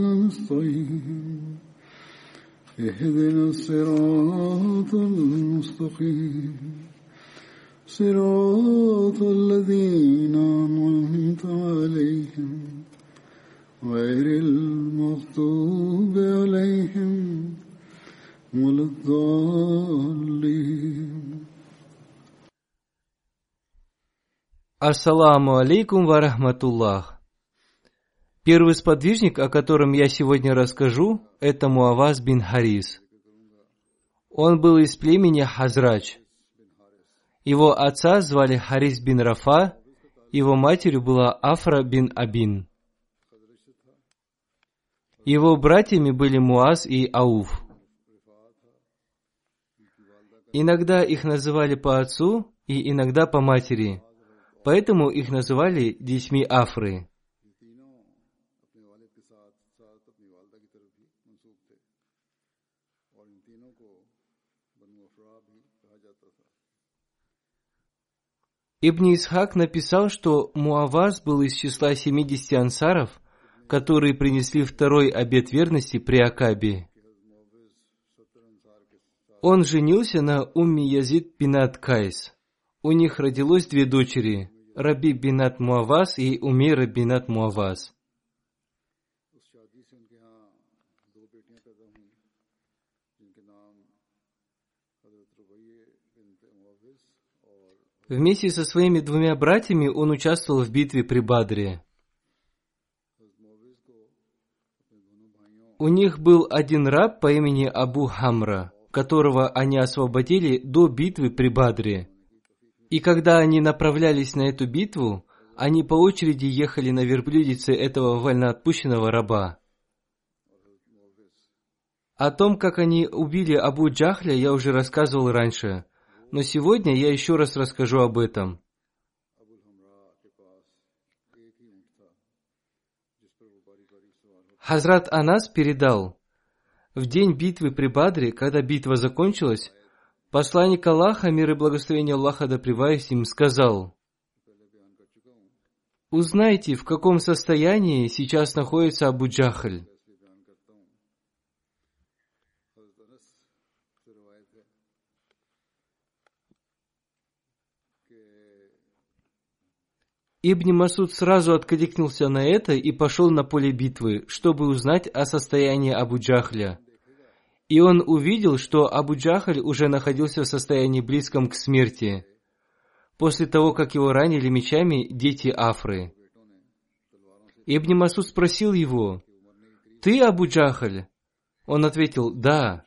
نستعين اهدنا الصراط المستقيم. صراط الذين أنعمت عليهم. غير المغضوب عليهم ولا الضالين. السلام عليكم ورحمة الله. Первый сподвижник, о котором я сегодня расскажу, это Муаваз бин Харис. Он был из племени Хазрач. Его отца звали Харис бин Рафа, его матерью была Афра бин Абин. Его братьями были Муаз и Ауф. Иногда их называли по отцу и иногда по матери, поэтому их называли детьми Афры. Ибн Исхак написал, что Муаваз был из числа 70 ансаров, которые принесли второй обет верности при Акабе. Он женился на Умми Язид Бинат Кайс. У них родилось две дочери – Раби Бинат Муаваз и Умейра Бинат Муаваз. Вместе со своими двумя братьями он участвовал в битве при Бадре. У них был один раб по имени Абу Хамра, которого они освободили до битвы при Бадре. И когда они направлялись на эту битву, они по очереди ехали на верблюдице этого вольноотпущенного раба. О том, как они убили Абу Джахля, я уже рассказывал раньше, но сегодня я еще раз расскажу об этом. Хазрат Анас передал, в день битвы при Бадре, когда битва закончилась, посланник Аллаха, мир и благословение Аллаха да им, сказал, «Узнайте, в каком состоянии сейчас находится Абу Джахаль. Ибн Масуд сразу откликнулся на это и пошел на поле битвы, чтобы узнать о состоянии Абу Джахля. И он увидел, что Абу Джахаль уже находился в состоянии близком к смерти, после того, как его ранили мечами дети Афры. Ибн Масуд спросил его, «Ты Абу Джахаль?» Он ответил, «Да».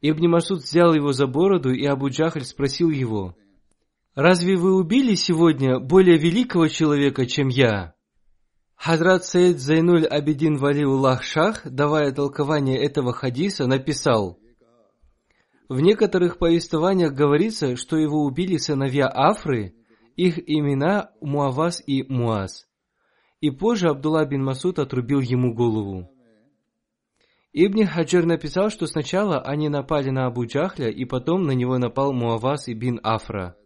Ибн Масуд взял его за бороду, и Абу Джахаль спросил его, Разве вы убили сегодня более великого человека, чем я? Хазрат Саид Зайнуль Абидин Валиуллах Шах, давая толкование этого хадиса, написал, в некоторых повествованиях говорится, что его убили сыновья Афры, их имена Муаваз и Муаз. И позже Абдулла бин Масуд отрубил ему голову. Ибн Хаджир написал, что сначала они напали на Абу Джахля, и потом на него напал Муаваз и бин Афра.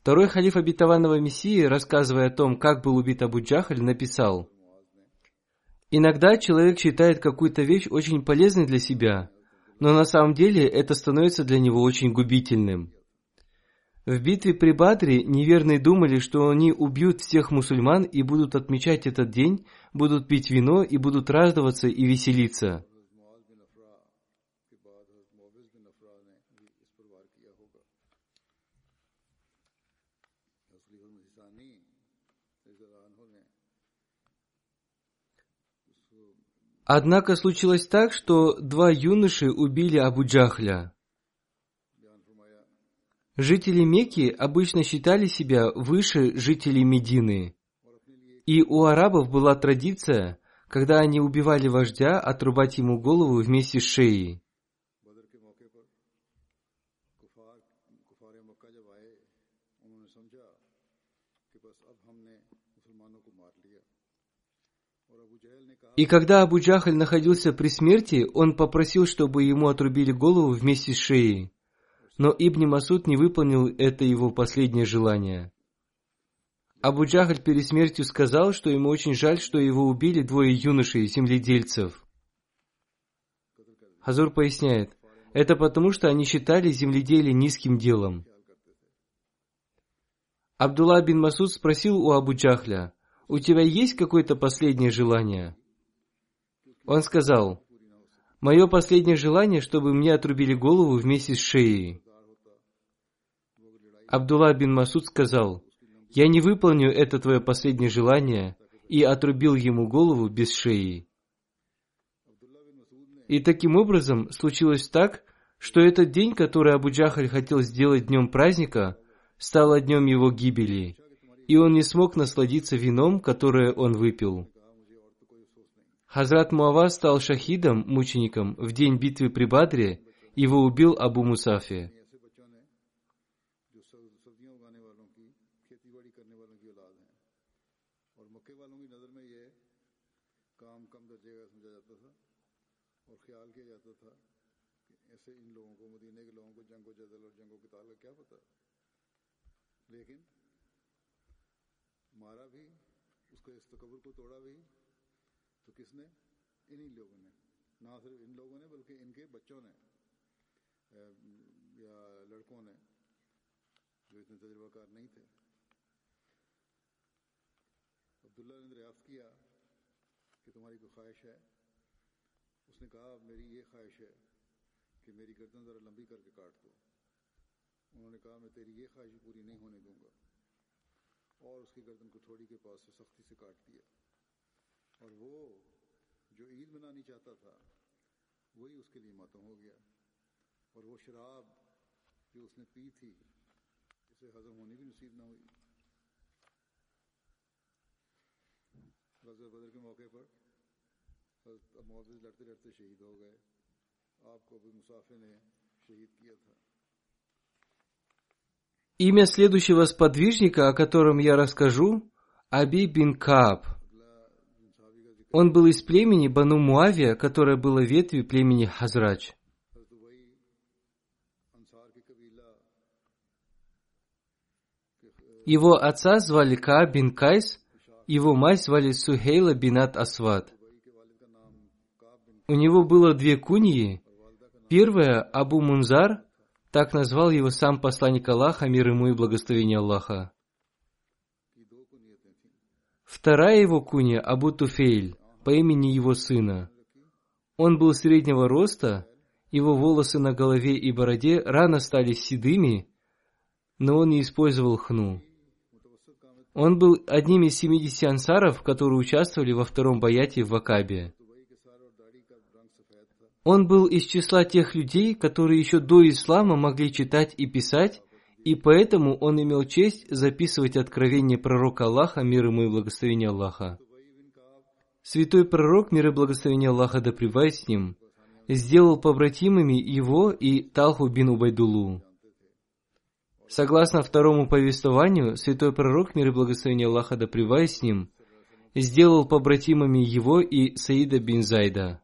Второй халиф обетованного Мессии, рассказывая о том, как был убит Абу Джахаль, написал, «Иногда человек считает какую-то вещь очень полезной для себя, но на самом деле это становится для него очень губительным. В битве при Бадре неверные думали, что они убьют всех мусульман и будут отмечать этот день, будут пить вино и будут радоваться и веселиться. Однако случилось так, что два юноши убили Абу Джахля. Жители Мекки обычно считали себя выше жителей Медины. И у арабов была традиция, когда они убивали вождя, отрубать ему голову вместе с шеей. И когда Абу Джахаль находился при смерти, он попросил, чтобы ему отрубили голову вместе с шеей. Но Ибн Масуд не выполнил это его последнее желание. Абу Джахаль перед смертью сказал, что ему очень жаль, что его убили двое юношей, земледельцев. Хазур поясняет, это потому, что они считали земледелие низким делом. Абдулла бин Масуд спросил у Абу Джахля, у тебя есть какое-то последнее желание? Он сказал, мое последнее желание, чтобы мне отрубили голову вместе с шеей. Абдулла бин Масуд сказал, я не выполню это твое последнее желание, и отрубил ему голову без шеи. И таким образом случилось так, что этот день, который Абу Джахаль хотел сделать днем праздника, стал днем его гибели, и он не смог насладиться вином, которое он выпил. Хазрат Муава стал шахидом, мучеником, в день битвы при Бадре, его убил Абу Мусафи. لیکن مارا تو کس نے؟ انہی لوگوں نے، نہ صرف ان لوگوں نے بلکہ ان کے بچوں نے یا لڑکوں نے جو اتنے تجربہ کار نہیں تھے۔ عبداللہ نے دریافت کیا کہ تمہاری کوئی خواہش ہے؟ اس نے کہا، میری یہ خواہش ہے کہ میری گردن ذرا لمبی کر کے کاٹ دو۔ انہوں نے کہا، میں تیری یہ خواہش پوری نہیں ہونے دوں گا۔ اور اس کی گردن کو تھوڑی کے پاس سے سختی سے کاٹ دیا۔ Имя следующего сподвижника, о котором я расскажу, Аби бин Кааб. Он был из племени Бану Муавия, которое было ветвью племени Хазрач. Его отца звали Ка бин Кайс, его мать звали Сухейла бинат Асват. У него было две куньи. Первая – Абу Мунзар, так назвал его сам посланник Аллаха, мир ему и благословение Аллаха. Вторая его кунья – Абу Туфейль по имени его сына. Он был среднего роста, его волосы на голове и бороде рано стали седыми, но он не использовал хну. Он был одним из 70 ансаров, которые участвовали во втором баяте в Вакабе. Он был из числа тех людей, которые еще до ислама могли читать и писать, и поэтому он имел честь записывать откровения пророка Аллаха, мир ему и благословение Аллаха. Святой пророк, мир и благословение Аллаха да с ним, сделал побратимами его и Талху бин Убайдулу. Согласно второму повествованию, святой пророк, мир и благословение Аллаха да с ним, сделал побратимами его и Саида бин Зайда.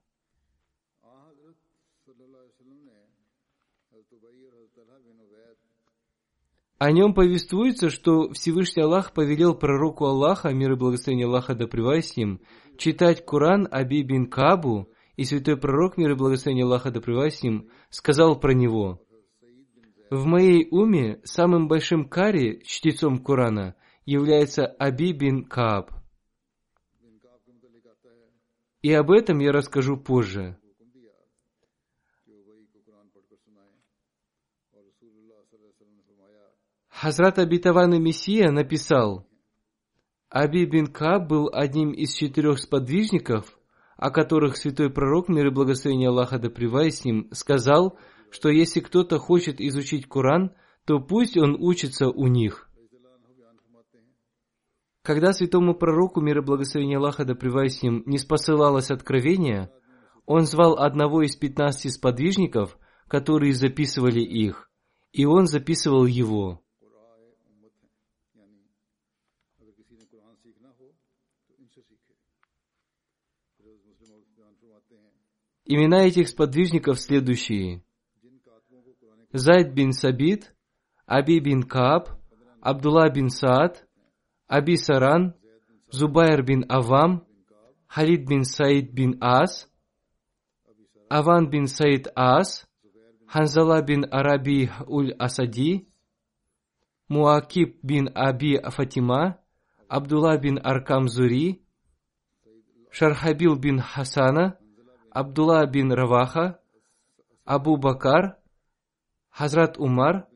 О нем повествуется, что Всевышний Аллах повелел пророку Аллаха, мир и благословение Аллаха да с ним, читать Коран Аби бин Кабу, и святой пророк, мир и благословение Аллаха да с ним, сказал про него, В моей уме самым большим кари, чтецом Корана, является Аби бин Кааб. И об этом я расскажу позже. Хазрат Абитаван Мессия написал, Аби бин Кааб был одним из четырех сподвижников, о которых святой пророк, мир и благословение Аллаха да с ним, сказал, что если кто-то хочет изучить Коран, то пусть он учится у них. Когда святому пророку, мир и благословение Аллаха да с ним, не спосылалось откровение, он звал одного из пятнадцати сподвижников, которые записывали их, и он записывал его. Имена этих сподвижников следующие. Зайд бин Сабит, Аби бин Кааб, Абдулла бин Саад, Аби Саран, Зубайр бин Авам, Халид бин Саид бин Ас, Аван бин Саид Ас, Ханзала бин Араби Уль Асади, Муакиб бин Аби Фатима, Абдулла бин Аркам Зури, Шархабил бин Хасана, Абдулла бин Раваха, Абу Бакар, Хазрат Умар,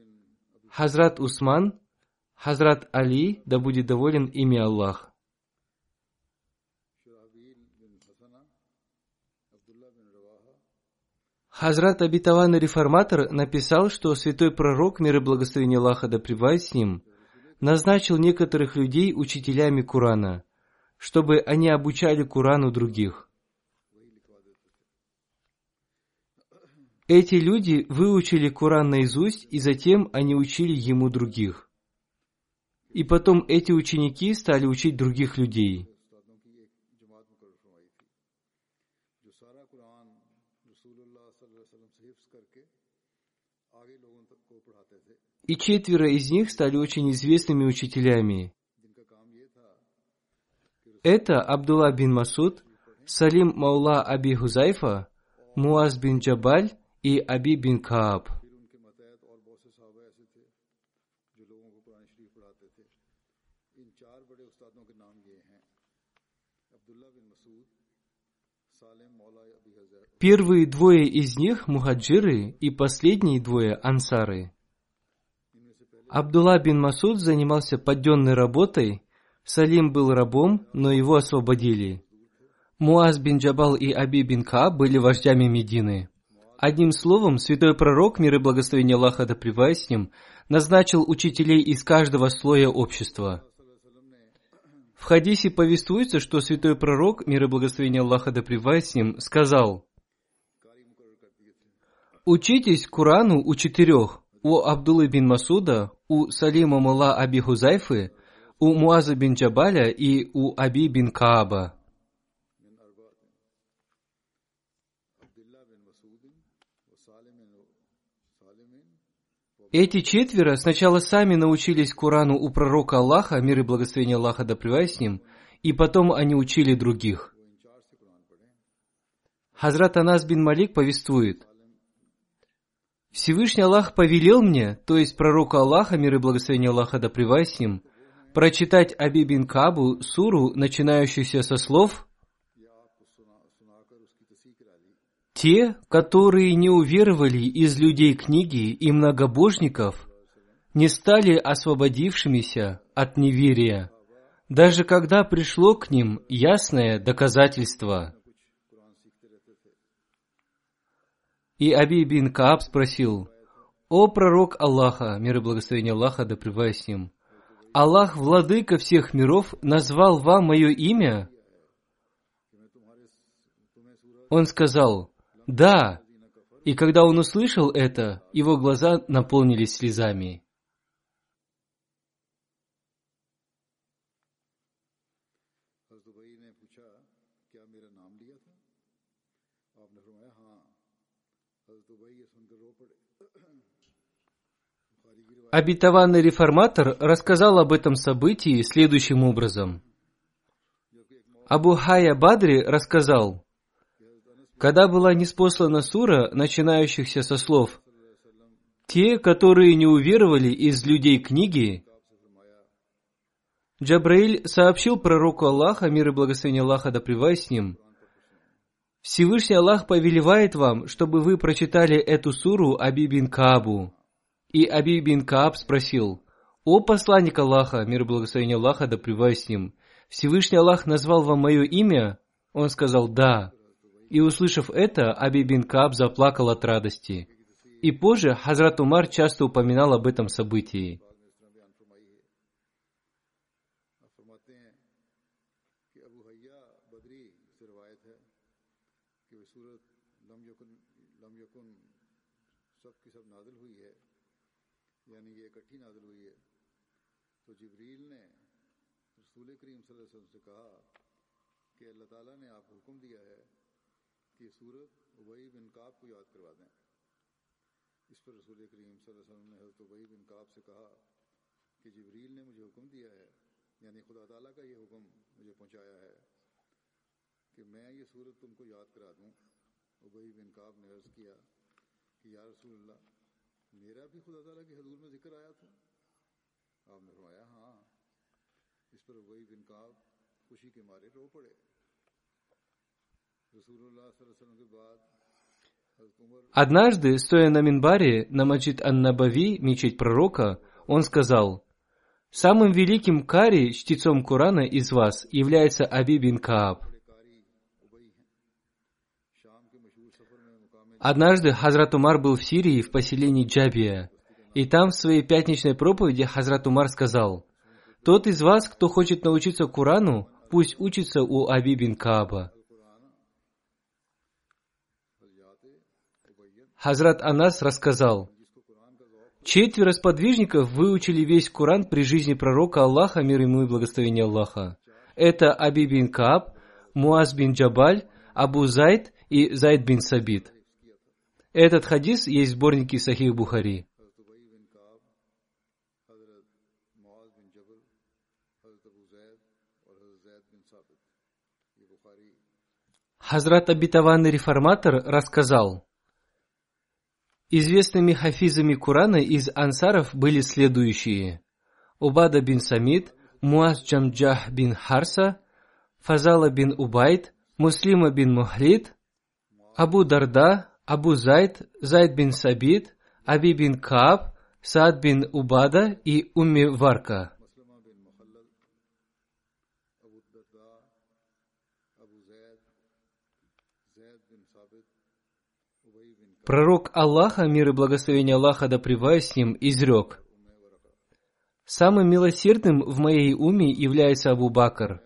Хазрат Усман, Хазрат Али, да будет доволен ими Аллах. Хазрат Абитаван Реформатор написал, что святой пророк, мир и благословение Аллаха да с ним, назначил некоторых людей учителями Курана, чтобы они обучали Курану других. Эти люди выучили Коран наизусть, и затем они учили ему других. И потом эти ученики стали учить других людей. И четверо из них стали очень известными учителями. Это Абдулла бин Масуд, Салим Маула Аби Хузайфа, Муаз бин Джабаль и Аби бин Кааб. Первые двое из них – мухаджиры, и последние двое – ансары. Абдулла бин Масуд занимался подденной работой, Салим был рабом, но его освободили. Муаз бин Джабал и Аби бин Кааб были вождями Медины. Одним словом, святой пророк, мир и благословение Аллаха да с ним, назначил учителей из каждого слоя общества. В хадисе повествуется, что святой пророк, мир и благословение Аллаха да с ним, сказал, «Учитесь Курану у четырех, у Абдуллы бин Масуда, у Салима Мула Аби Хузайфы, у Муаза бин Джабаля и у Аби бин Кааба». Эти четверо сначала сами научились Курану у пророка Аллаха, мир и благословение Аллаха да с ним, и потом они учили других. Хазрат Анас бин Малик повествует, Всевышний Аллах повелел мне, то есть пророку Аллаха, мир и благословение Аллаха да с ним, прочитать Аби бин Кабу суру, начинающуюся со слов Те, которые не уверовали из людей книги и многобожников, не стали освободившимися от неверия, даже когда пришло к ним ясное доказательство. И Аби бин Кааб спросил, «О пророк Аллаха, мир и благословение Аллаха, да с ним, Аллах, владыка всех миров, назвал вам мое имя?» Он сказал, да. И когда он услышал это, его глаза наполнились слезами. Обетованный реформатор рассказал об этом событии следующим образом. Абу Хая Бадри рассказал, когда была неспослана сура, начинающихся со слов Те, которые не уверовали из людей книги, Джабраиль сообщил пророку Аллаха, мир и благословение Аллаха да с ним, Всевышний Аллах повелевает вам, чтобы вы прочитали эту суру Аби бин Каабу. И Аби бин Кааб спросил, «О посланник Аллаха, мир и благословение Аллаха да с ним, Всевышний Аллах назвал вам мое имя?» Он сказал, «Да». И услышав это, Аби бин Кааб заплакал от радости. И позже Хазрат Умар часто упоминал об этом событии. کہا کہ اللہ تعالیٰ نے آپ کو حکم دیا ہے کہ یہ صورت ابئی بن کعب کو یاد کروا دیں۔ اس پر رسول کریم صلی اللہ علیہ وسلم نے حضرت ابئی بن کعب سے کہا کہ جبریل نے مجھے حکم دیا ہے یعنی خدا تعالیٰ کا یہ حکم مجھے پہنچایا ہے کہ میں یہ صورت تم کو یاد کرا دوں۔ ابئی بن کعب نے عرض کیا کہ یا رسول اللہ، میرا بھی خدا تعالیٰ کے حضور میں ذکر آیا تھا؟ آپ نے فرمایا ہاں۔ اس پر ابئی بن کعب خوشی کے مارے رو پڑے۔ Однажды, стоя на Минбаре, на Маджид Ан-Набави, мечеть пророка, он сказал, «Самым великим кари, чтецом Корана из вас, является Аби бин Кааб». Однажды Хазрат Умар был в Сирии в поселении Джабия, и там в своей пятничной проповеди Хазрат Умар сказал, «Тот из вас, кто хочет научиться Корану, пусть учится у Аби бин Кааба». Хазрат Анас рассказал, четверо сподвижников выучили весь Коран при жизни пророка Аллаха, мир ему и благословение Аллаха. Это Аби бин Кааб, Муаз бин Джабаль, Абу Зайд и Зайд бин Сабит. Этот хадис есть в сборнике Сахих Бухари. Хазрат обетованный реформатор рассказал, Известными хафизами Курана из ансаров были следующие. Убада бин Самид, Муаз Джамджах бин Харса, Фазала бин Убайд, Муслима бин Мухлид, Абу Дарда, Абу Зайд, Зайд бин Сабид, Аби бин Кааб, Саад бин Убада и Умми Варка. Пророк Аллаха, мир и благословение Аллаха да с ним, изрек. Самым милосердным в моей уме является Абу Бакр.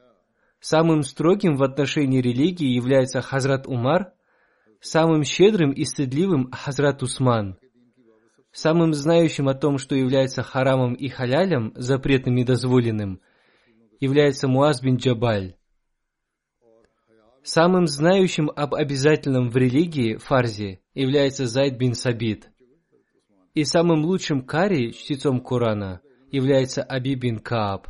Самым строгим в отношении религии является Хазрат Умар. Самым щедрым и стыдливым Хазрат Усман. Самым знающим о том, что является харамом и халялем, запретным и дозволенным, является Муаз бин Джабаль. Самым знающим об обязательном в религии, фарзе, является Зайд бин Сабит. И самым лучшим кари, чтецом Корана, является Аби бин Кааб.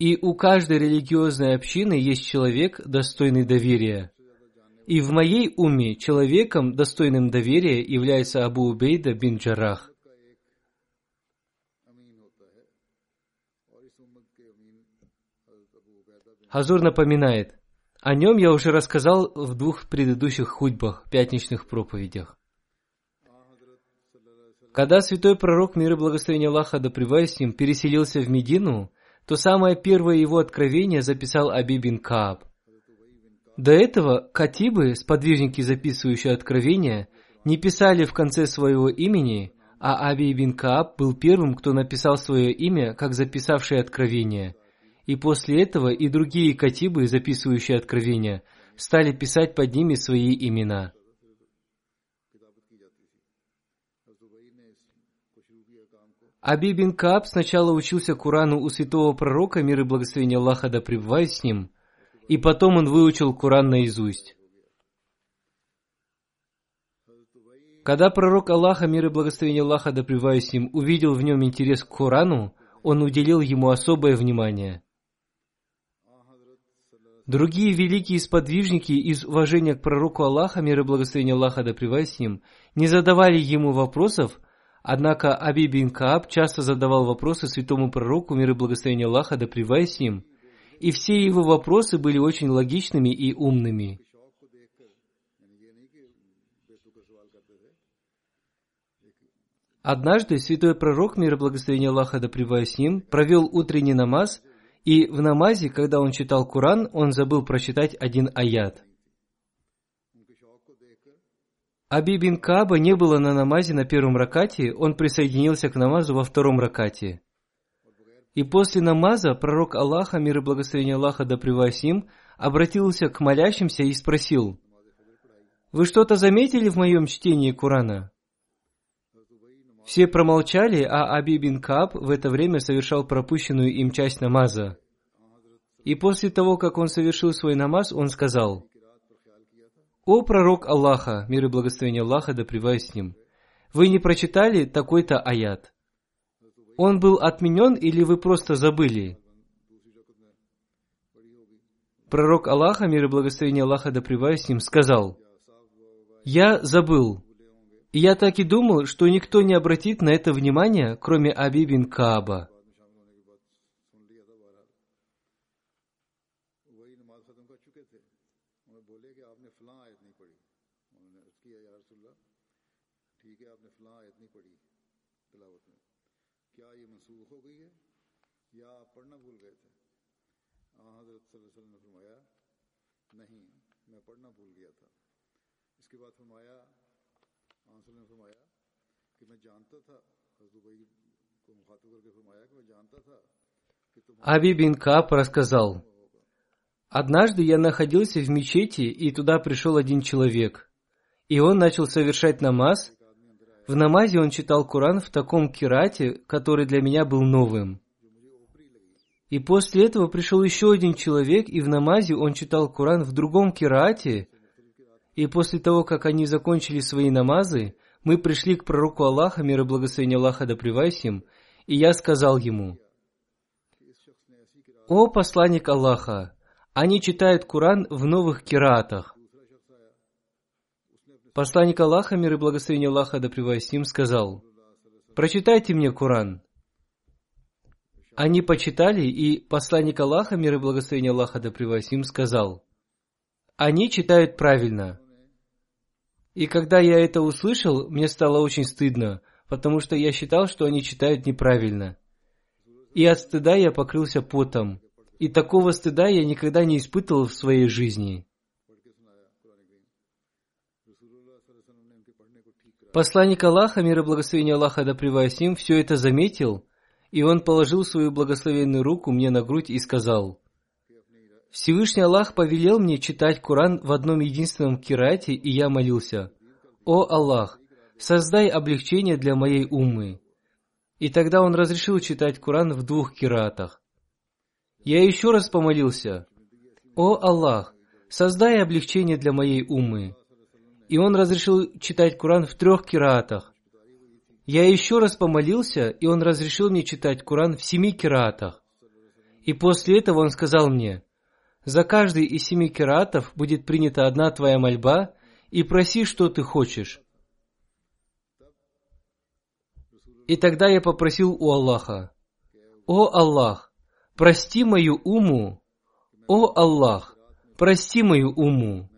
И у каждой религиозной общины есть человек, достойный доверия. И в моей уме человеком, достойным доверия, является Абу Убейда бин Джарах. Хазур напоминает, о нем я уже рассказал в двух предыдущих худьбах, пятничных проповедях. Когда святой пророк мир и благословения Аллаха да с ним переселился в Медину, то самое первое его откровение записал Аби бин Кааб. До этого катибы, сподвижники, записывающие откровения, не писали в конце своего имени, а Аби бин Кааб был первым, кто написал свое имя, как записавший откровение – и после этого и другие катибы, записывающие откровения, стали писать под ними свои имена. Аби бин Кааб сначала учился Курану у святого пророка, мир и благословение Аллаха да пребывает с ним, и потом он выучил Куран наизусть. Когда пророк Аллаха, мир и благословение Аллаха да пребывает с ним, увидел в нем интерес к Курану, он уделил ему особое внимание – Другие великие сподвижники из уважения к пророку Аллаха, мир и благословение Аллаха да с ним, не задавали ему вопросов, однако Аби бин Кааб часто задавал вопросы святому пророку, мир и благословение Аллаха да с ним, и все его вопросы были очень логичными и умными. Однажды святой пророк, мир и благословение Аллаха да с ним, провел утренний намаз – и в намазе, когда он читал Коран, он забыл прочитать один аят. Аби бин Кааба не было на намазе на первом ракате, он присоединился к намазу во втором ракате. И после намаза пророк Аллаха, мир и благословение Аллаха да им, обратился к молящимся и спросил, «Вы что-то заметили в моем чтении Корана?» Все промолчали, а Аби бин Каб в это время совершал пропущенную им часть намаза. И после того, как он совершил свой намаз, он сказал, «О пророк Аллаха, мир и благословение Аллаха, да с ним, вы не прочитали такой-то аят? Он был отменен или вы просто забыли?» Пророк Аллаха, мир и благословение Аллаха, да с ним, сказал, «Я забыл, я так и думал, что никто не обратит на это внимания, кроме Аби бин Кааба. فرمایا Аби бин Кааб рассказал, «Однажды я находился в мечети, и туда пришел один человек. И он начал совершать намаз. В намазе он читал Коран в таком кирате, который для меня был новым. И после этого пришел еще один человек, и в намазе он читал Коран в другом кирате, и после того, как они закончили свои намазы, мы пришли к пророку Аллаха, мир и благословение Аллаха да им, и я сказал ему, «О посланник Аллаха, они читают Куран в новых кираатах». Посланник Аллаха, мир и благословение Аллаха да им, сказал, «Прочитайте мне Куран». Они почитали, и посланник Аллаха, мир и благословение Аллаха да им, сказал, «Они читают правильно». И когда я это услышал, мне стало очень стыдно, потому что я считал, что они читают неправильно. И от стыда я покрылся потом. И такого стыда я никогда не испытывал в своей жизни. Посланник Аллаха, мир и благословение Аллаха да с ним, все это заметил, и он положил свою благословенную руку мне на грудь и сказал – Всевышний Аллах повелел мне читать Коран в одном единственном кирате, и я молился, «О Аллах, создай облегчение для моей уммы». И тогда он разрешил читать Коран в двух киратах. Я еще раз помолился, «О Аллах, создай облегчение для моей уммы». И он разрешил читать Коран в трех киратах. Я еще раз помолился, и он разрешил мне читать Коран в семи киратах. И после этого он сказал мне – за каждый из семи кератов будет принята одна твоя мольба, и проси, что ты хочешь. И тогда я попросил у Аллаха, «О Аллах, прости мою уму! О Аллах, прости мою уму!»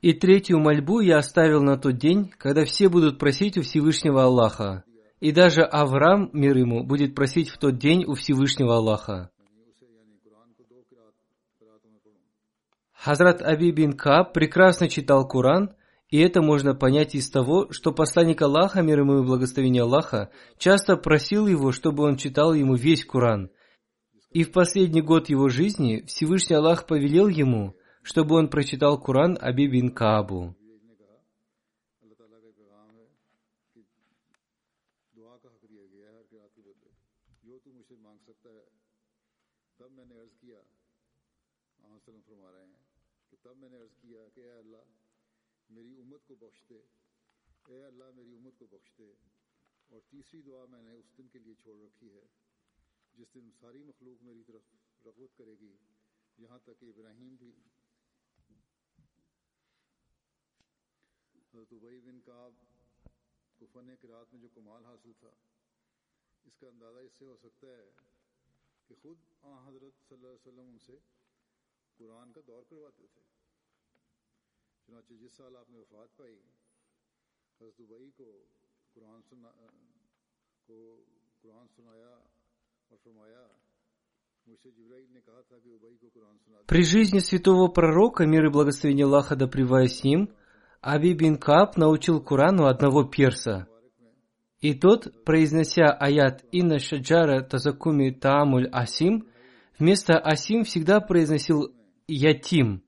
И третью мольбу я оставил на тот день, когда все будут просить у Всевышнего Аллаха. И даже Авраам, мир ему, будет просить в тот день у Всевышнего Аллаха. Хазрат Аби бин Кааб прекрасно читал Куран, и это можно понять из того, что посланник Аллаха, мир ему и благословение Аллаха, часто просил его, чтобы он читал ему весь Куран. И в последний год его жизни Всевышний Аллах повелел ему, чтобы он прочитал Куран Аби бин Каабу. دن ساری مخلوق میری طرف رغبت کرے گی، یہاں تک کہ ابراہیم بھی۔ حضرت ابئی بن کعب کو فن رات میں جو کمال حاصل تھا، اس کا اندازہ اس سے ہو سکتا ہے کہ خود آ حضرت صلی اللہ علیہ وسلم ان سے قرآن کا دور کرواتے تھے۔ چنانچہ جس سال آپ نے وفات پائی، حضرت دبئی کو قرآن سنا، کو قرآن سنایا При жизни святого пророка, мир и благословение Аллаха да с ним, Аби бин Кааб научил Курану одного перса. И тот, произнося аят «Инна шаджара тазакуми таамуль асим», вместо асим всегда произносил ятим.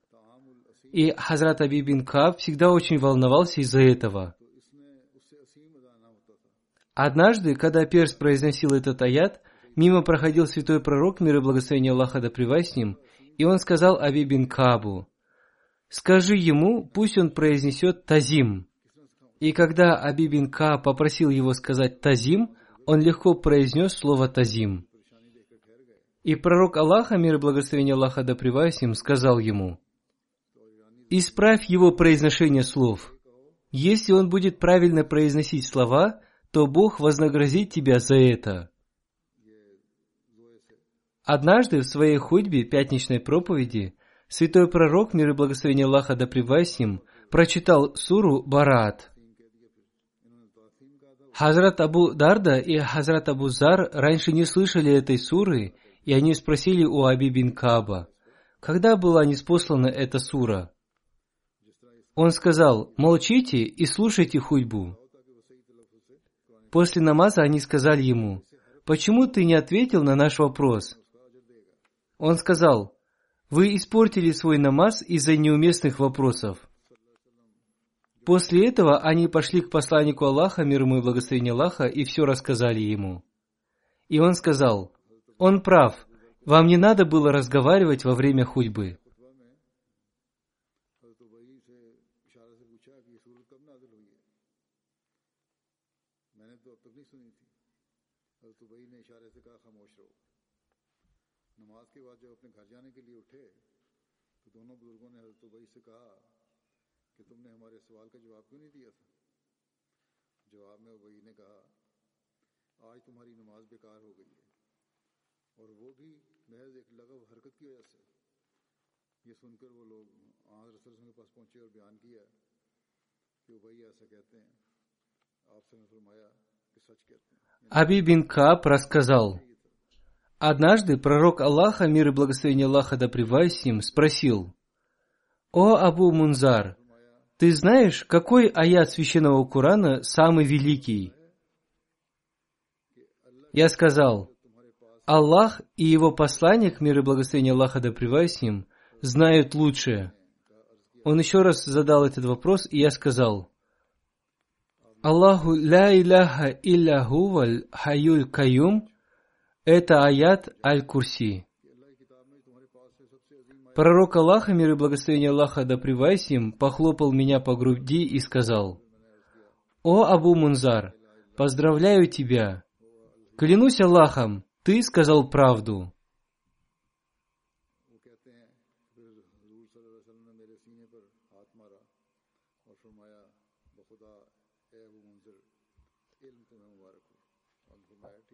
И Хазрат Аби бин Кааб всегда очень волновался из-за этого. Однажды, когда перс произносил этот аят, мимо проходил святой пророк, мир и благословение Аллаха да с ним, и он сказал Аби бин Каабу, «Скажи ему, пусть он произнесет тазим». И когда Аби бин Кааб попросил его сказать тазим, он легко произнес слово тазим. И пророк Аллаха, мир и благословение Аллаха да с ним, сказал ему, «Исправь его произношение слов. Если он будет правильно произносить слова, то Бог вознаградит тебя за это». Однажды в своей худьбе пятничной проповеди святой пророк, мир и благословение Аллаха да ним, прочитал суру Барат. Хазрат Абу Дарда и Хазрат Абу Зар раньше не слышали этой суры, и они спросили у Аби бин Каба, когда была неспослана эта сура. Он сказал, молчите и слушайте худьбу. После намаза они сказали ему, почему ты не ответил на наш вопрос? Он сказал, вы испортили свой намаз из-за неуместных вопросов. После этого они пошли к посланнику Аллаха, мир ему и благословение Аллаха, и все рассказали ему. И он сказал, он прав, вам не надо было разговаривать во время худьбы. Аби бин Кааб рассказал, Однажды пророк Аллаха, мир и благословение Аллаха да с ним, спросил, «О Абу Мунзар, ты знаешь, какой аят священного Корана самый великий?» Я сказал, Аллах и его посланник, мир и благословение Аллаха да с ним, знают лучше. Он еще раз задал этот вопрос, и я сказал, Аллаху ля иляха илля хуваль хаюль каюм – это аят Аль-Курси. Пророк Аллаха, мир и благословение Аллаха, да привайся им, похлопал меня по груди и сказал, «О Абу Мунзар, поздравляю тебя! Клянусь Аллахом, ты сказал правду!»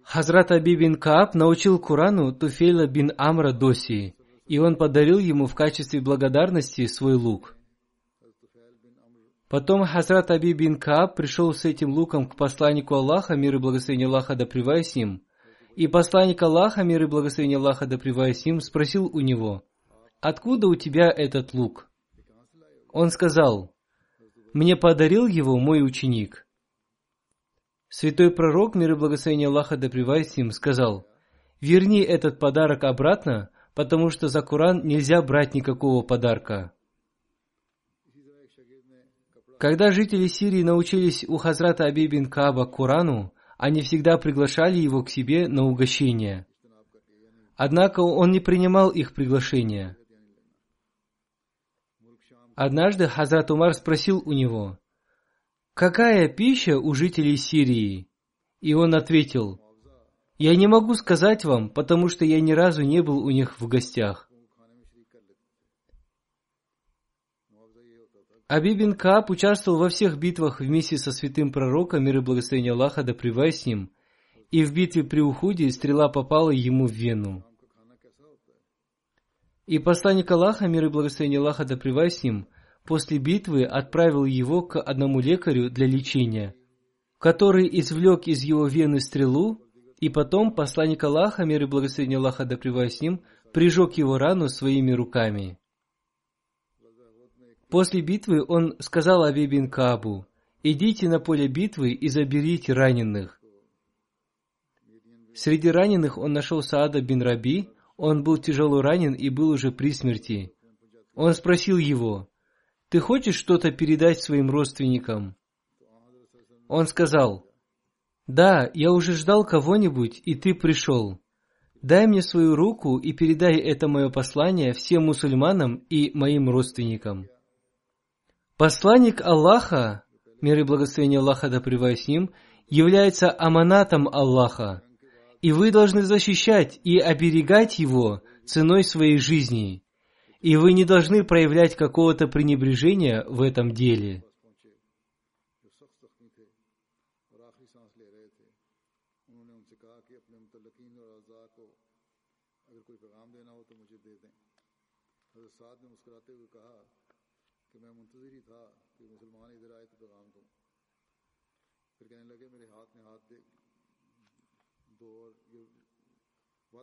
Хазрат Аби бин Кааб научил Курану Туфейла бин Амра Доси и он подарил ему в качестве благодарности свой лук. Потом Хазрат Аби бин Кааб пришел с этим луком к посланнику Аллаха, мир и благословение Аллаха да с ним, и посланник Аллаха, мир и благословение Аллаха да с ним, спросил у него, «Откуда у тебя этот лук?» Он сказал, «Мне подарил его мой ученик». Святой пророк, мир и благословение Аллаха да с ним, сказал, «Верни этот подарок обратно, потому что за Коран нельзя брать никакого подарка». Когда жители Сирии научились у Хазрата Аби бин Кааба Корану, они всегда приглашали его к себе на угощение. Однако он не принимал их приглашения. Однажды Хазрат Умар спросил у него, «Какая пища у жителей Сирии?» И он ответил, я не могу сказать вам, потому что я ни разу не был у них в гостях. Аби бин Кааб участвовал во всех битвах вместе со святым пророком, мир и благословение Аллаха, да с ним, и в битве при уходе стрела попала ему в вену. И посланник Аллаха, мир и благословение Аллаха, да с ним, после битвы отправил его к одному лекарю для лечения, который извлек из его вены стрелу и потом посланник Аллаха, мир и благословение Аллаха, да с ним, прижег его рану своими руками. После битвы он сказал Аби Кабу, «Идите на поле битвы и заберите раненых». Среди раненых он нашел Саада бин Раби, он был тяжело ранен и был уже при смерти. Он спросил его, «Ты хочешь что-то передать своим родственникам?» Он сказал, «Да, я уже ждал кого-нибудь, и ты пришел. Дай мне свою руку и передай это мое послание всем мусульманам и моим родственникам». Посланник Аллаха, мир и благословение Аллаха да с ним, является аманатом Аллаха, и вы должны защищать и оберегать его ценой своей жизни, и вы не должны проявлять какого-то пренебрежения в этом деле.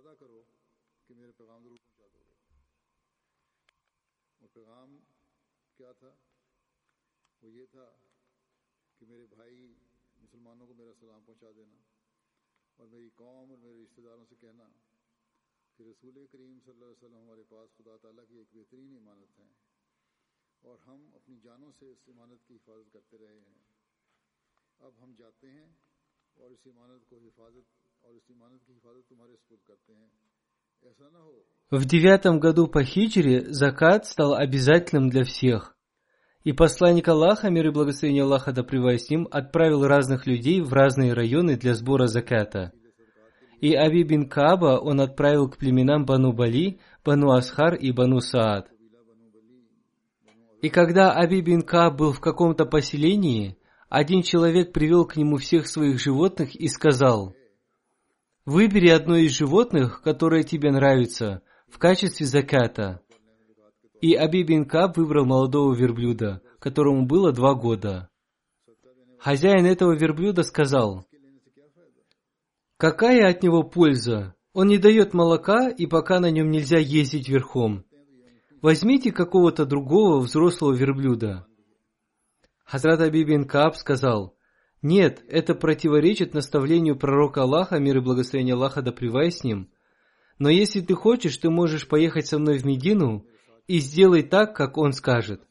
وعدہ کرو کہ میرے پیغام ضرور پہنچا دو گے۔ اور پیغام کیا تھا؟ وہ یہ تھا کہ میرے بھائی مسلمانوں کو میرا سلام پہنچا دینا اور میری قوم اور میرے رشتہ داروں سے کہنا کہ رسول کریم صلی اللہ علیہ وسلم ہمارے پاس خدا تعالیٰ کی ایک بہترین امانت ہے اور ہم اپنی جانوں سے اس امانت کی حفاظت کرتے رہے ہیں۔ اب ہم جاتے ہیں اور اس امانت کو حفاظت В девятом году по хиджре закат стал обязательным для всех. И посланник Аллаха, мир и благословение Аллаха да с ним, отправил разных людей в разные районы для сбора заката. И Аби бин Каба он отправил к племенам Бану Бали, Бану Асхар и Бану Саад. И когда Аби бин Каб был в каком-то поселении, один человек привел к нему всех своих животных и сказал – Выбери одно из животных, которое тебе нравится, в качестве заката. И Аби Каб выбрал молодого верблюда, которому было два года. Хозяин этого верблюда сказал, «Какая от него польза? Он не дает молока, и пока на нем нельзя ездить верхом. Возьмите какого-то другого взрослого верблюда». Хазрат Аби Каб сказал, нет, это противоречит наставлению пророка Аллаха, мир и благословение Аллаха да с ним. Но если ты хочешь, ты можешь поехать со мной в Медину и сделай так, как он скажет.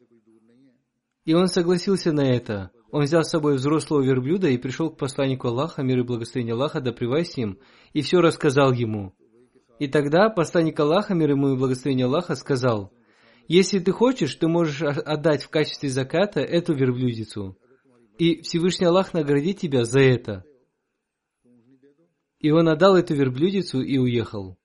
И он согласился на это. Он взял с собой взрослого верблюда и пришел к посланнику Аллаха, мир и благословение Аллаха да с ним, и все рассказал ему. И тогда посланник Аллаха, мир ему и благословение Аллаха, сказал, «Если ты хочешь, ты можешь отдать в качестве заката эту верблюдицу» и Всевышний Аллах наградит тебя за это. И он отдал эту верблюдицу и уехал.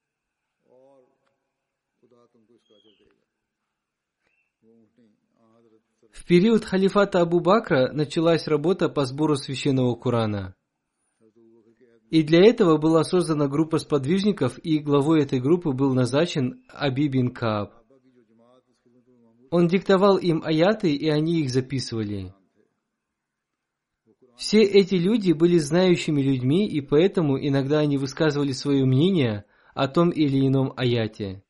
В период халифата Абу Бакра началась работа по сбору священного Корана. И для этого была создана группа сподвижников, и главой этой группы был назначен Аби бин Кааб. Он диктовал им аяты, и они их записывали. Все эти люди были знающими людьми, и поэтому иногда они высказывали свое мнение о том или ином аяте.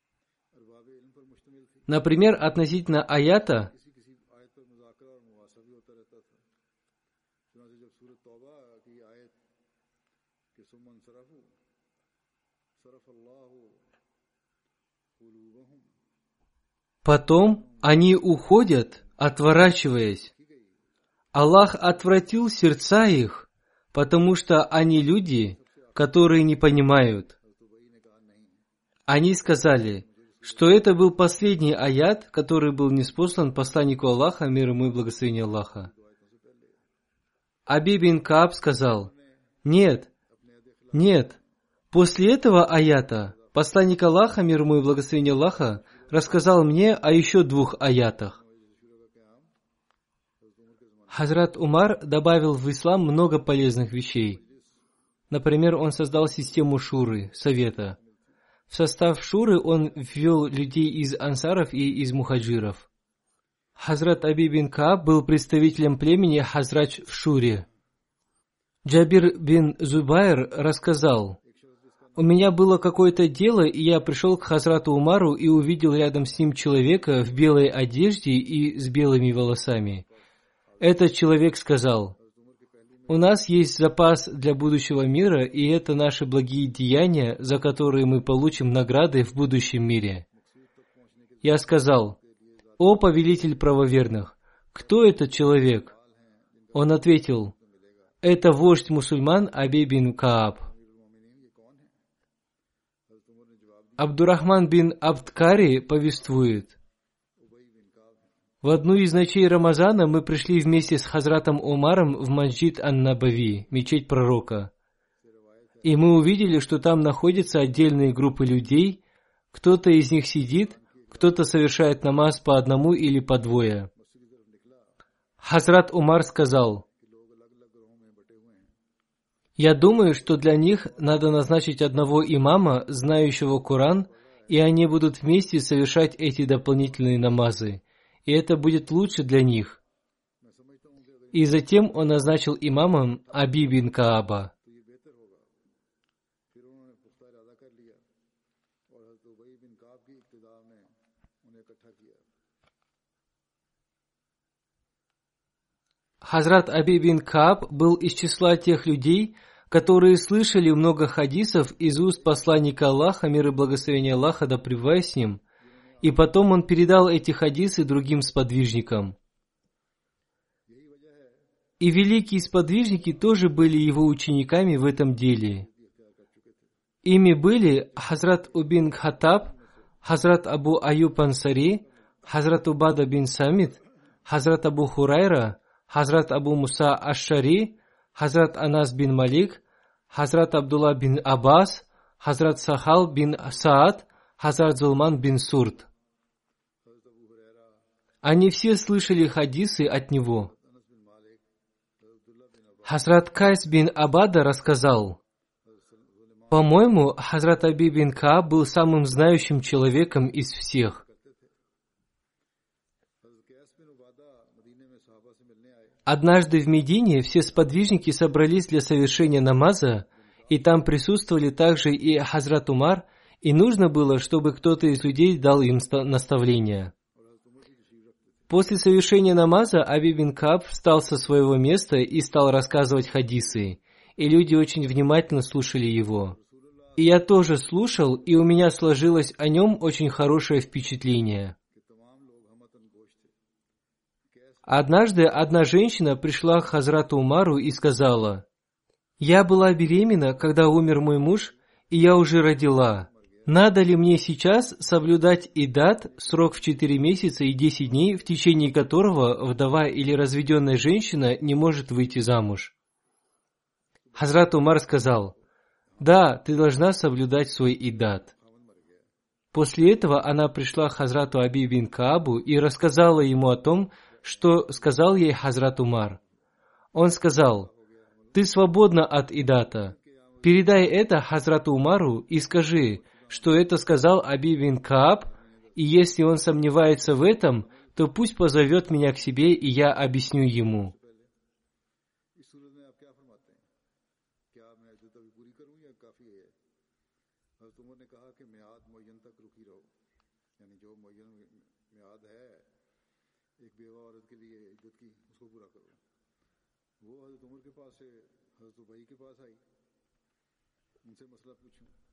Например, относительно аята Потом они уходят, отворачиваясь. Аллах отвратил сердца их, потому что они люди, которые не понимают. Они сказали, что это был последний аят, который был неспослан посланнику Аллаха, мир ему и благословение Аллаха. Аби бин Кааб сказал, нет, нет, после этого аята посланник Аллаха, мир ему и благословение Аллаха, рассказал мне о еще двух аятах. Хазрат Умар добавил в ислам много полезных вещей. Например, он создал систему шуры, совета. В состав шуры он ввел людей из ансаров и из мухаджиров. Хазрат Аби бин Кааб был представителем племени Хазрач в Шуре. Джабир бин Зубайр рассказал, «У меня было какое-то дело, и я пришел к Хазрату Умару и увидел рядом с ним человека в белой одежде и с белыми волосами. Этот человек сказал, «У нас есть запас для будущего мира, и это наши благие деяния, за которые мы получим награды в будущем мире». Я сказал, «О повелитель правоверных, кто этот человек?» Он ответил, «Это вождь мусульман Аби бин Кааб». Абдурахман бин Абдкари повествует, в одну из ночей Рамазана мы пришли вместе с Хазратом Умаром в Маджид Ан-Набави, мечеть пророка. И мы увидели, что там находятся отдельные группы людей, кто-то из них сидит, кто-то совершает намаз по одному или по двое. Хазрат Умар сказал, «Я думаю, что для них надо назначить одного имама, знающего Коран, и они будут вместе совершать эти дополнительные намазы, и это будет лучше для них». И затем он назначил имамом Аби бин Кааба. Хазрат Аби бин Кааб был из числа тех людей, которые слышали много хадисов из уст посланника Аллаха, мир и благословение Аллаха да с ним, и потом он передал эти хадисы другим сподвижникам. И великие сподвижники тоже были его учениками в этом деле. Ими были Хазрат Убин Хатаб, Хазрат Абу Аюб Ансари, Хазрат Убада бин Самид, Хазрат Абу Хурайра, Хазрат Абу Муса Аш-Шари, Хазрат Анас бин Малик, Хазрат Абдулла бин Аббас, Хазрат Сахал бин Саад, Хазрат Зулман бин Сурт. Они все слышали хадисы от него. Хазрат Кайс бин Абада рассказал, «По-моему, Хазрат Аби бин Ка был самым знающим человеком из всех. Однажды в Медине все сподвижники собрались для совершения намаза, и там присутствовали также и Хазрат Умар, и нужно было, чтобы кто-то из людей дал им наставление. После совершения намаза Аби бин Каб встал со своего места и стал рассказывать хадисы, и люди очень внимательно слушали его. И я тоже слушал, и у меня сложилось о нем очень хорошее впечатление. Однажды одна женщина пришла к Хазрату Умару и сказала, «Я была беременна, когда умер мой муж, и я уже родила. Надо ли мне сейчас соблюдать идат, срок в четыре месяца и десять дней, в течение которого вдова или разведенная женщина не может выйти замуж?» Хазрат Умар сказал, «Да, ты должна соблюдать свой идат». После этого она пришла к Хазрату Аби бин Каабу и рассказала ему о том, что сказал ей Хазрат Умар. Он сказал, «Ты свободна от идата. Передай это Хазрату Умару и скажи, что это сказал Аби бин Кааб, и если он сомневается в этом, то пусть позовет меня к себе, и я объясню ему. حضرت عمر کے پاس سے حضرت بھائی کے پاس آئی ان سے مسئلہ پوچھوں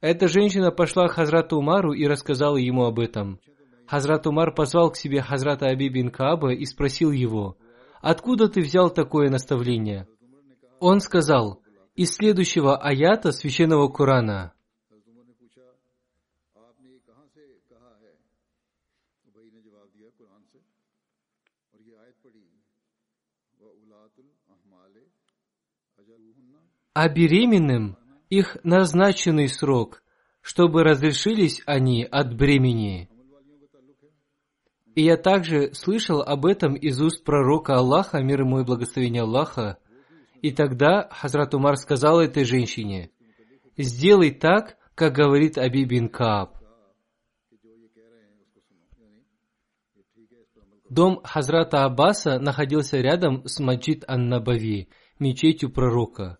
эта женщина пошла к Хазрату Умару и рассказала ему об этом. Хазрат Умар позвал к себе Хазрата Аби бин Кааба и спросил его, «Откуда ты взял такое наставление?» Он сказал, из следующего аята Священного Корана. А беременным их назначенный срок, чтобы разрешились они от бремени. И я также слышал об этом из уст пророка Аллаха, мир ему и благословение Аллаха, и тогда Хазрат Умар сказал этой женщине, «Сделай так, как говорит Аби бин Кааб». Дом Хазрата Аббаса находился рядом с Маджид Ан-Набави, мечетью пророка.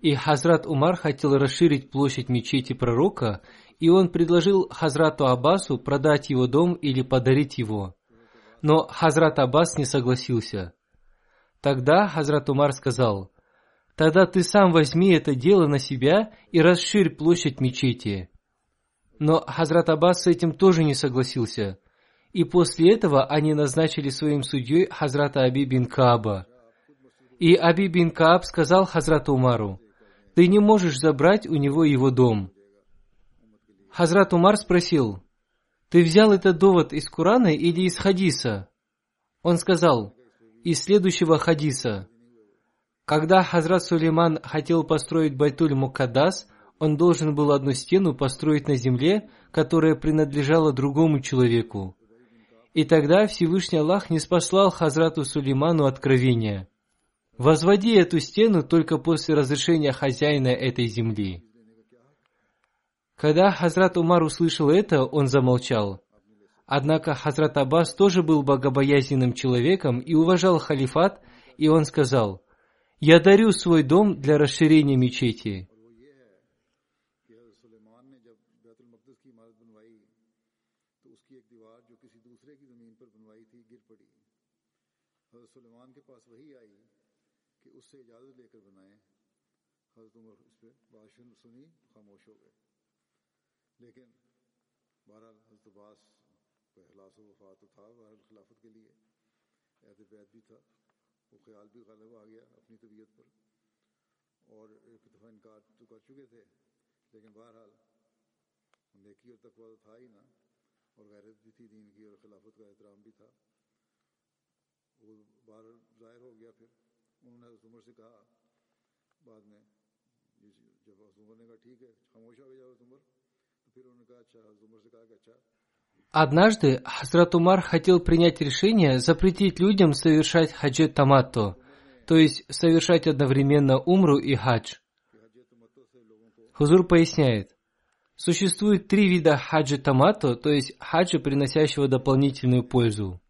И Хазрат Умар хотел расширить площадь мечети пророка, и он предложил Хазрату Аббасу продать его дом или подарить его. Но Хазрат Аббас не согласился. Тогда Хазрат Умар сказал, «Тогда ты сам возьми это дело на себя и расширь площадь мечети». Но Хазрат Аббас с этим тоже не согласился – и после этого они назначили своим судьей Хазрата Аби бин Кааба. И Аби бин Кааб сказал Хазрату Умару, «Ты не можешь забрать у него его дом». Хазрат Умар спросил, «Ты взял этот довод из Курана или из Хадиса?» Он сказал, «Из следующего Хадиса». Когда Хазрат Сулейман хотел построить Байтуль Мукаддас, он должен был одну стену построить на земле, которая принадлежала другому человеку. И тогда Всевышний Аллах не спаслал Хазрату Сулейману откровения. Возводи эту стену только после разрешения хозяина этой земли. Когда Хазрат Умар услышал это, он замолчал. Однако Хазрат Аббас тоже был богобоязненным человеком и уважал халифат, и он сказал, «Я дарю свой дом для расширения мечети». بیت بھی تھا، وہ خیال بھی غالب آ گیا اپنی طبیعت پر۔ اور ایک دفعہ انکار تو کر چکے تھے، لیکن بہرحال نیکی اور تقوی تو تھا ہی نا۔ اور غیرت بھی تھی دین کی اور خلافت کا احترام بھی تھا۔ وہ باہر ظاہر ہو گیا پھر۔ انہوں نے حضرت عمر سے کہا بعد میں جب حضرت عمر نے کہا ٹھیک ہے، خاموش ہو گیا حضرت عمر، تو پھر انہوں نے کہا اچھا حضرت عمر سے کہا کہ اچھا Однажды Хазрат Умар хотел принять решение запретить людям совершать хаджет таматто, то есть совершать одновременно умру и хадж. Хузур поясняет, существует три вида хаджи тамато, то есть хаджа, приносящего дополнительную пользу.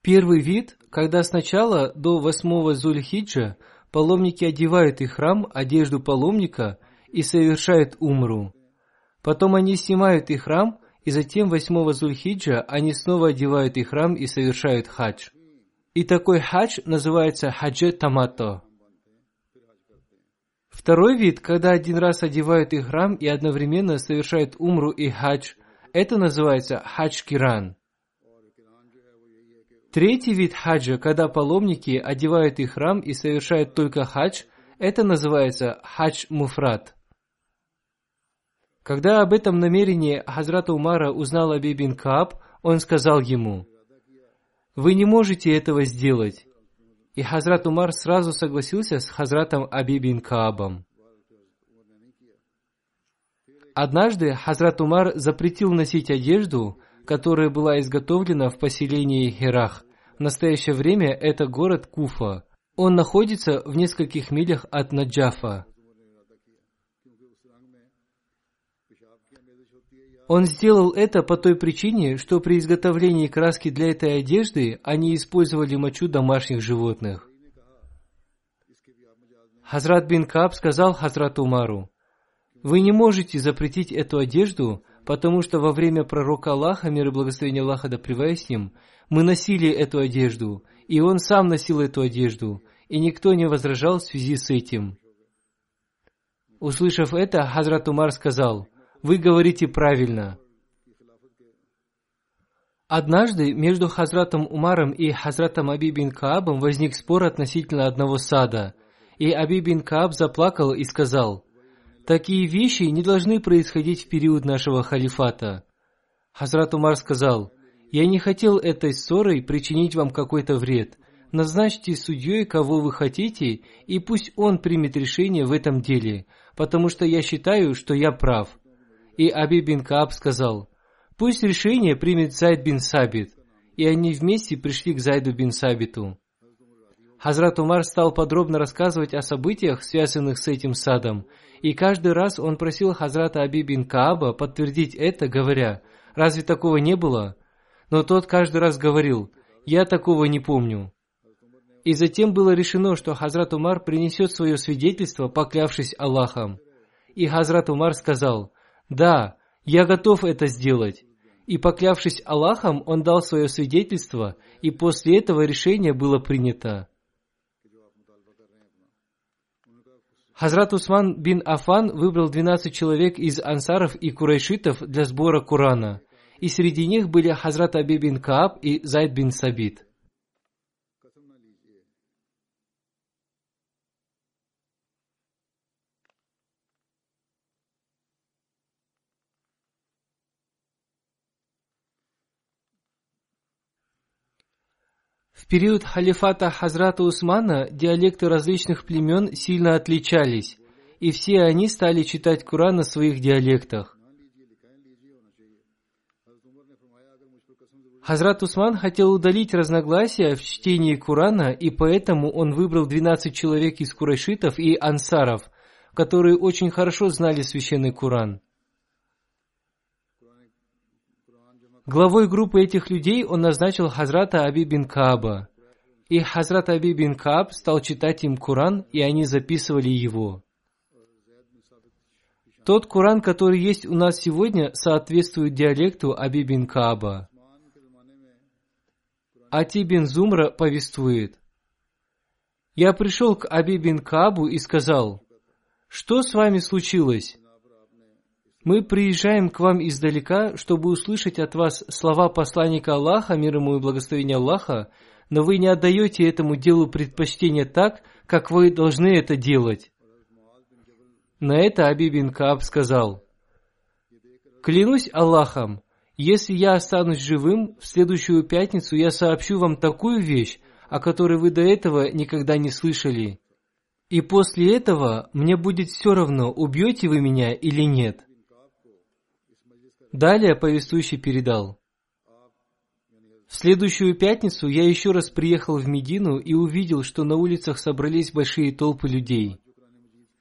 Первый вид, когда сначала до восьмого Зульхиджа паломники одевают их храм, одежду паломника и совершают умру. Потом они снимают их храм, и затем восьмого Зульхиджа они снова одевают их храм и совершают хадж. И такой хадж называется хаджет тамато. Второй вид, когда один раз одевают их храм и одновременно совершают умру и хадж, это называется хадж киран. Третий вид хаджа, когда паломники одевают их храм и совершают только хадж, это называется хадж муфрат. Когда об этом намерении Хазрата Умара узнал Аби бин Кааб, он сказал ему, «Вы не можете этого сделать». И Хазрат Умар сразу согласился с Хазратом Аби бин Каабом. Однажды Хазрат Умар запретил носить одежду, которая была изготовлена в поселении Херах. В настоящее время это город Куфа. Он находится в нескольких милях от Наджафа. Он сделал это по той причине, что при изготовлении краски для этой одежды они использовали мочу домашних животных. Хазрат бин Каб сказал Хазрату Умару, «Вы не можете запретить эту одежду, потому что во время пророка Аллаха, мир и благословение Аллаха да с ним, мы носили эту одежду, и он сам носил эту одежду, и никто не возражал в связи с этим». Услышав это, Хазрат Умар сказал, вы говорите правильно. Однажды между Хазратом Умаром и Хазратом Аби бин Каабом возник спор относительно одного сада, и Аби бин Кааб заплакал и сказал, «Такие вещи не должны происходить в период нашего халифата». Хазрат Умар сказал, «Я не хотел этой ссорой причинить вам какой-то вред, назначьте судьей, кого вы хотите, и пусть он примет решение в этом деле, потому что я считаю, что я прав. И Аби бин Кааб сказал, пусть решение примет Зайд бин Сабит. И они вместе пришли к Зайду бин Сабиту. Хазрат Умар стал подробно рассказывать о событиях, связанных с этим садом, и каждый раз он просил Хазрата Аби бин Кааба подтвердить это, говоря, «Разве такого не было?» Но тот каждый раз говорил, «Я такого не помню». И затем было решено, что Хазрат Умар принесет свое свидетельство, поклявшись Аллахом. И Хазрат Умар сказал, «Да, я готов это сделать». И поклявшись Аллахом, он дал свое свидетельство, и после этого решение было принято. Хазрат Усман бин Афан выбрал 12 человек из ансаров и курайшитов для сбора Корана, и среди них были Хазрат Аби бин Кааб и Зайд бин Сабит. В период халифата Хазрата Усмана диалекты различных племен сильно отличались, и все они стали читать Куран на своих диалектах. Хазрат Усман хотел удалить разногласия в чтении Курана, и поэтому он выбрал 12 человек из курайшитов и ансаров, которые очень хорошо знали священный Куран. Главой группы этих людей он назначил Хазрата Аби бин Кааба. И Хазрат Аби бин Кааб стал читать им Куран, и они записывали его. Тот Куран, который есть у нас сегодня, соответствует диалекту Аби бин Кааба. Ати бин Зумра повествует. Я пришел к Аби бин Каабу и сказал, что с вами случилось? Мы приезжаем к вам издалека, чтобы услышать от вас слова посланника Аллаха, мир ему и благословения Аллаха, но вы не отдаете этому делу предпочтение так, как вы должны это делать. На это Аби бин Кааб сказал, «Клянусь Аллахом, если я останусь живым, в следующую пятницу я сообщу вам такую вещь, о которой вы до этого никогда не слышали. И после этого мне будет все равно, убьете вы меня или нет». Далее повествующий передал. В следующую пятницу я еще раз приехал в Медину и увидел, что на улицах собрались большие толпы людей.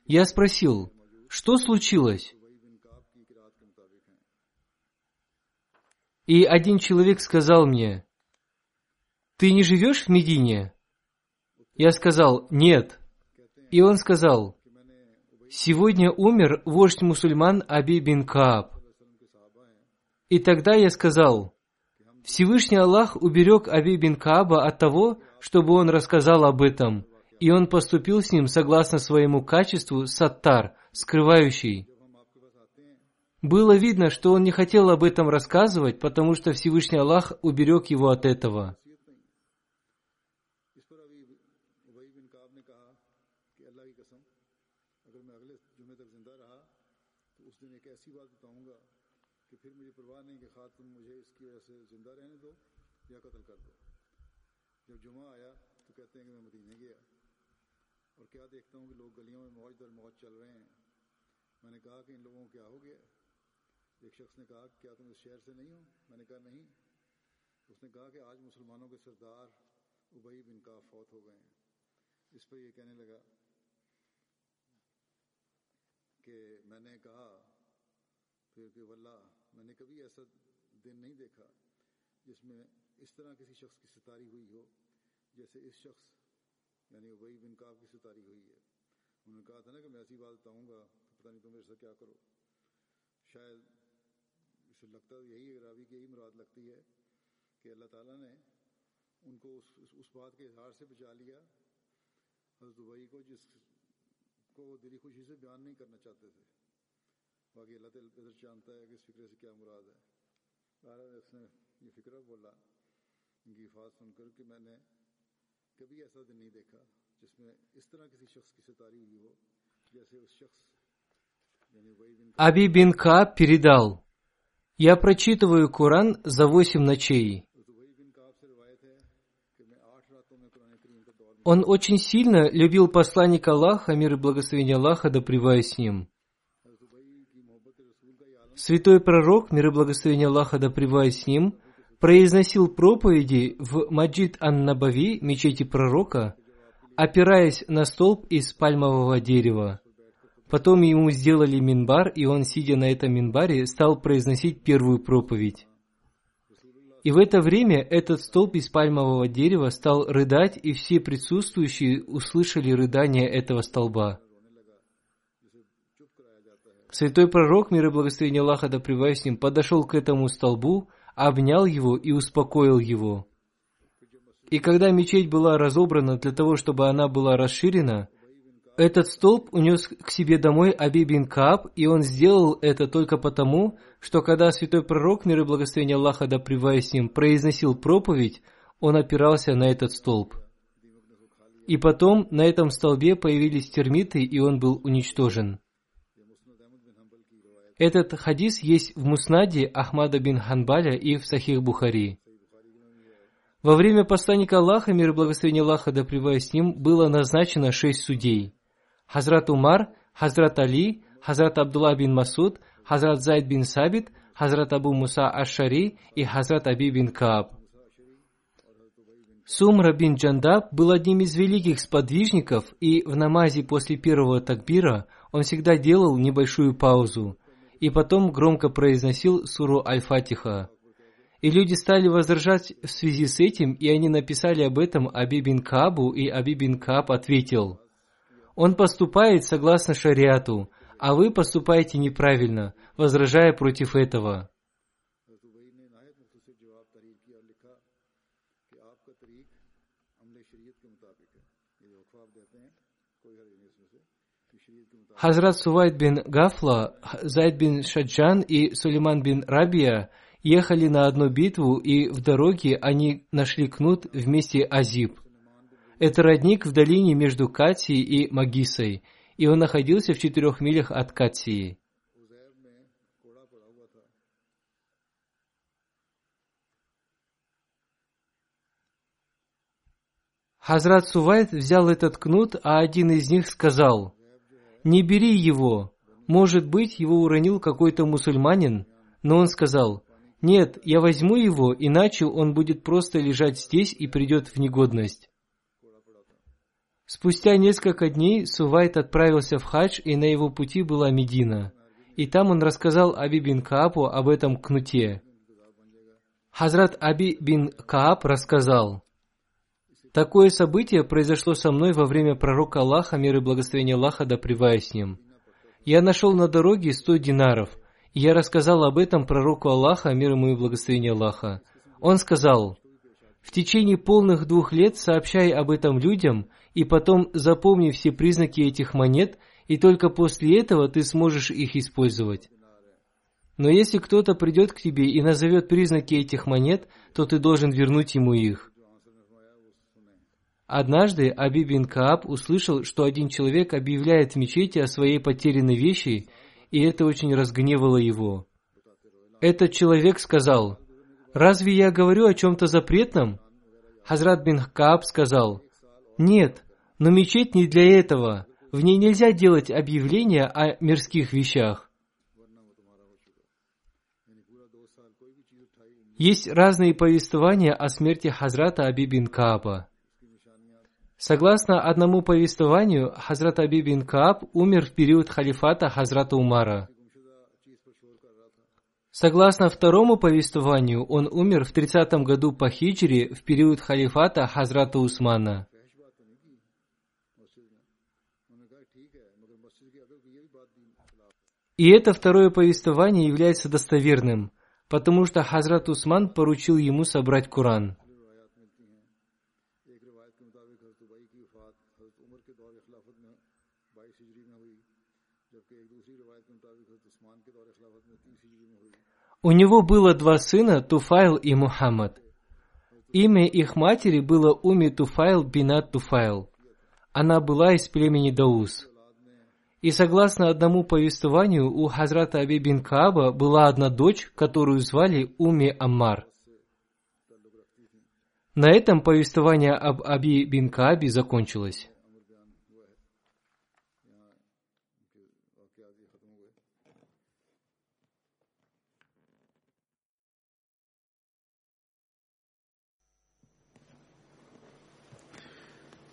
Я спросил, что случилось? И один человек сказал мне, «Ты не живешь в Медине?» Я сказал, «Нет». И он сказал, «Сегодня умер вождь мусульман Аби бин Кааб. И тогда я сказал, Всевышний Аллах уберег Аби бин Кааба от того, чтобы он рассказал об этом, и он поступил с ним согласно своему качеству саттар, скрывающий. Было видно, что он не хотел об этом рассказывать, потому что Всевышний Аллах уберег его от этого. موت چل رہے ہیں۔ میں نے کہا کہ ان لوگوں کو کیا ہو گیا؟ ایک شخص نے کہا کیا تم اس شہر سے نہیں ہو؟ میں نے کہا نہیں۔ اس نے کہا کہ آج مسلمانوں کے سردار ابئی بن کا فوت ہو گئے ہیں۔ اس پر یہ کہنے لگا کہ میں نے کہا، پھر کہ واللہ، میں نے کبھی ایسا دن نہیں دیکھا جس میں اس طرح کسی شخص کی ستاری ہوئی ہو، جیسے اس شخص یعنی ابئی بن کاب کی ستاری ہوئی ہے۔ انہوں نے کہا تھا نا کہ میں ایسی بات بتاؤں گا تو پتہ نہیں تم میرے سے کیا کرو۔ شاید اسے لگتا یہی راوی کی یہی مراد لگتی ہے کہ اللہ تعالیٰ نے ان کو اس اس بات کے اظہار سے بچا لیا۔ حضرت دبئی کو جس کو وہ دلی خوشی سے بیان نہیں کرنا چاہتے تھے۔ باقی اللہ تعالیٰ بہتر جانتا ہے کہ اس فکرے سے کیا مراد ہے۔ بارہ اس نے یہ فکرہ بولا۔ ان کی فات سن کر کہ میں نے کبھی ایسا دن نہیں دیکھا۔ Аби бин Кааб передал, «Я прочитываю Коран за восемь ночей. Он очень сильно любил посланника Аллаха, мир и благословение Аллаха, да с ним. Святой пророк, мир и благословение Аллаха, да с ним, произносил проповеди в Маджид Ан-Набави, мечети пророка, опираясь на столб из пальмового дерева. Потом ему сделали минбар, и он, сидя на этом минбаре, стал произносить первую проповедь. И в это время этот столб из пальмового дерева стал рыдать, и все присутствующие услышали рыдание этого столба. Святой пророк, мир и благословение Аллаха да с ним, подошел к этому столбу, обнял его и успокоил его. И когда мечеть была разобрана для того, чтобы она была расширена, этот столб унес к себе домой Аби бин Кааб, и он сделал это только потому, что когда святой пророк, мир и благословение Аллаха да с ним, произносил проповедь, он опирался на этот столб. И потом на этом столбе появились термиты, и он был уничтожен. Этот хадис есть в Муснаде Ахмада бин Ханбаля и в Сахих Бухари. Во время посланника Аллаха, мир и благословение Аллаха да с ним, было назначено шесть судей. Хазрат Умар, Хазрат Али, Хазрат Абдулла бин Масуд, Хазрат Зайд бин Сабит, Хазрат Абу Муса Аш-Шари и Хазрат Аби бин Кааб. Сумра бин Джандаб был одним из великих сподвижников, и в намазе после первого такбира он всегда делал небольшую паузу, и потом громко произносил суру Аль-Фатиха. И люди стали возражать в связи с этим, и они написали об этом Аби бин Кабу, и Аби бин Каб ответил, «Он поступает согласно шариату, а вы поступаете неправильно, возражая против этого». Хазрат Сувайд бин Гафла, Зайд бин Шаджан и Сулейман бин Рабия ехали на одну битву, и в дороге они нашли кнут вместе Азиб. Это родник в долине между Катией и Магисой, и он находился в четырех милях от Катии. Хазрат Сувайд взял этот кнут, а один из них сказал – не бери его. Может быть, его уронил какой-то мусульманин, но он сказал, нет, я возьму его, иначе он будет просто лежать здесь и придет в негодность. Спустя несколько дней Сувайт отправился в хадж, и на его пути была Медина. И там он рассказал Аби бин Каапу об этом кнуте. Хазрат Аби бин Каап рассказал, Такое событие произошло со мной во время пророка Аллаха, мир и благословение Аллаха, да с ним. Я нашел на дороге сто динаров, я рассказал об этом пророку Аллаха, мир ему и благословение Аллаха. Он сказал, в течение полных двух лет сообщай об этом людям, и потом запомни все признаки этих монет, и только после этого ты сможешь их использовать. Но если кто-то придет к тебе и назовет признаки этих монет, то ты должен вернуть ему их. Однажды Аби бин Кааб услышал, что один человек объявляет в мечети о своей потерянной вещи, и это очень разгневало его. Этот человек сказал, «Разве я говорю о чем-то запретном?» Хазрат бин Кааб сказал, «Нет, но мечеть не для этого. В ней нельзя делать объявления о мирских вещах». Есть разные повествования о смерти Хазрата Аби бин Кааба. Согласно одному повествованию, Хазрат Аби бин Кааб умер в период халифата Хазрата Умара. Согласно второму повествованию, он умер в 30 году по хиджре в период халифата Хазрата Усмана. И это второе повествование является достоверным, потому что Хазрат Усман поручил ему собрать Коран. У него было два сына, Туфайл и Мухаммад. Имя их матери было Уми Туфайл бинат Туфайл. Она была из племени Даус. И согласно одному повествованию, у Хазрата Аби бин Кааба была одна дочь, которую звали Уми Аммар. На этом повествование об Аби бин Кааби закончилось.